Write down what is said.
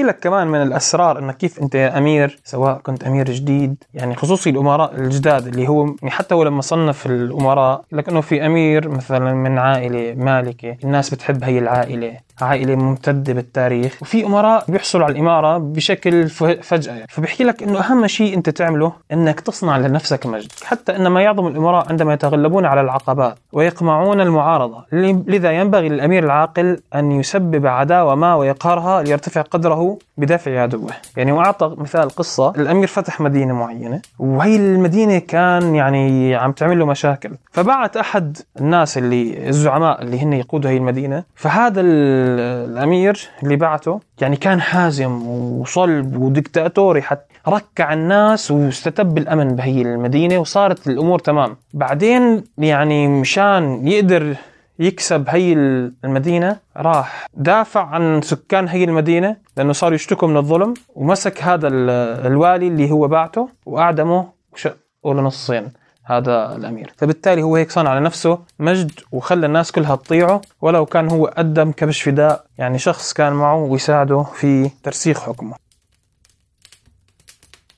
وبحكي لك كمان من الأسرار انك كيف أنت أمير سواء كنت أمير جديد يعني خصوصي الأمراء الجداد اللي هو يعني حتى هو لما صنف الأمراء لك إنه في أمير مثلا من عائلة مالكة الناس بتحب هي العائلة. عائله ممتده بالتاريخ. وفي أمراء بيحصلوا على الإمارة بشكل فجأة يعني. فبحكي لك إنه أهم شيء أنت تعمله إنك تصنع لنفسك مجد. حتى ان ما يعظم الإمراء عندما يتغلبون على العقبات ويقمعون المعارضة. لذا ينبغي للأمير العاقل أن يسبب عداوة ما ويقهرها ليرتفع قدره بدافع عدوه. يعني وأعطى مثال قصة. الأمير فتح مدينة معينة. وهي المدينة كان يعني عم تعمل له مشاكل. فبعت أحد الناس اللي الزعماء اللي هن يقودوا هي المدينة. فهذا الأمير اللي بعته يعني كان حازم وصلب وديكتاتوري حتى ركع الناس واستتب الأمن بهي المدينة وصارت الأمور تمام. بعدين يعني مشان يقدر يكسب هي المدينة راح دافع عن سكان هي المدينة لأنه صاروا يشتكوا من الظلم ومسك هذا الوالي اللي هو بعته وأعدمه وشقه لنصين هذا الأمير. فبالتالي هو هيك صنع لنفسه مجد وخلى الناس كلها تطيعه ولو كان هو قدم كبش فداء يعني شخص كان معه ويساعده في ترسيخ حكمه.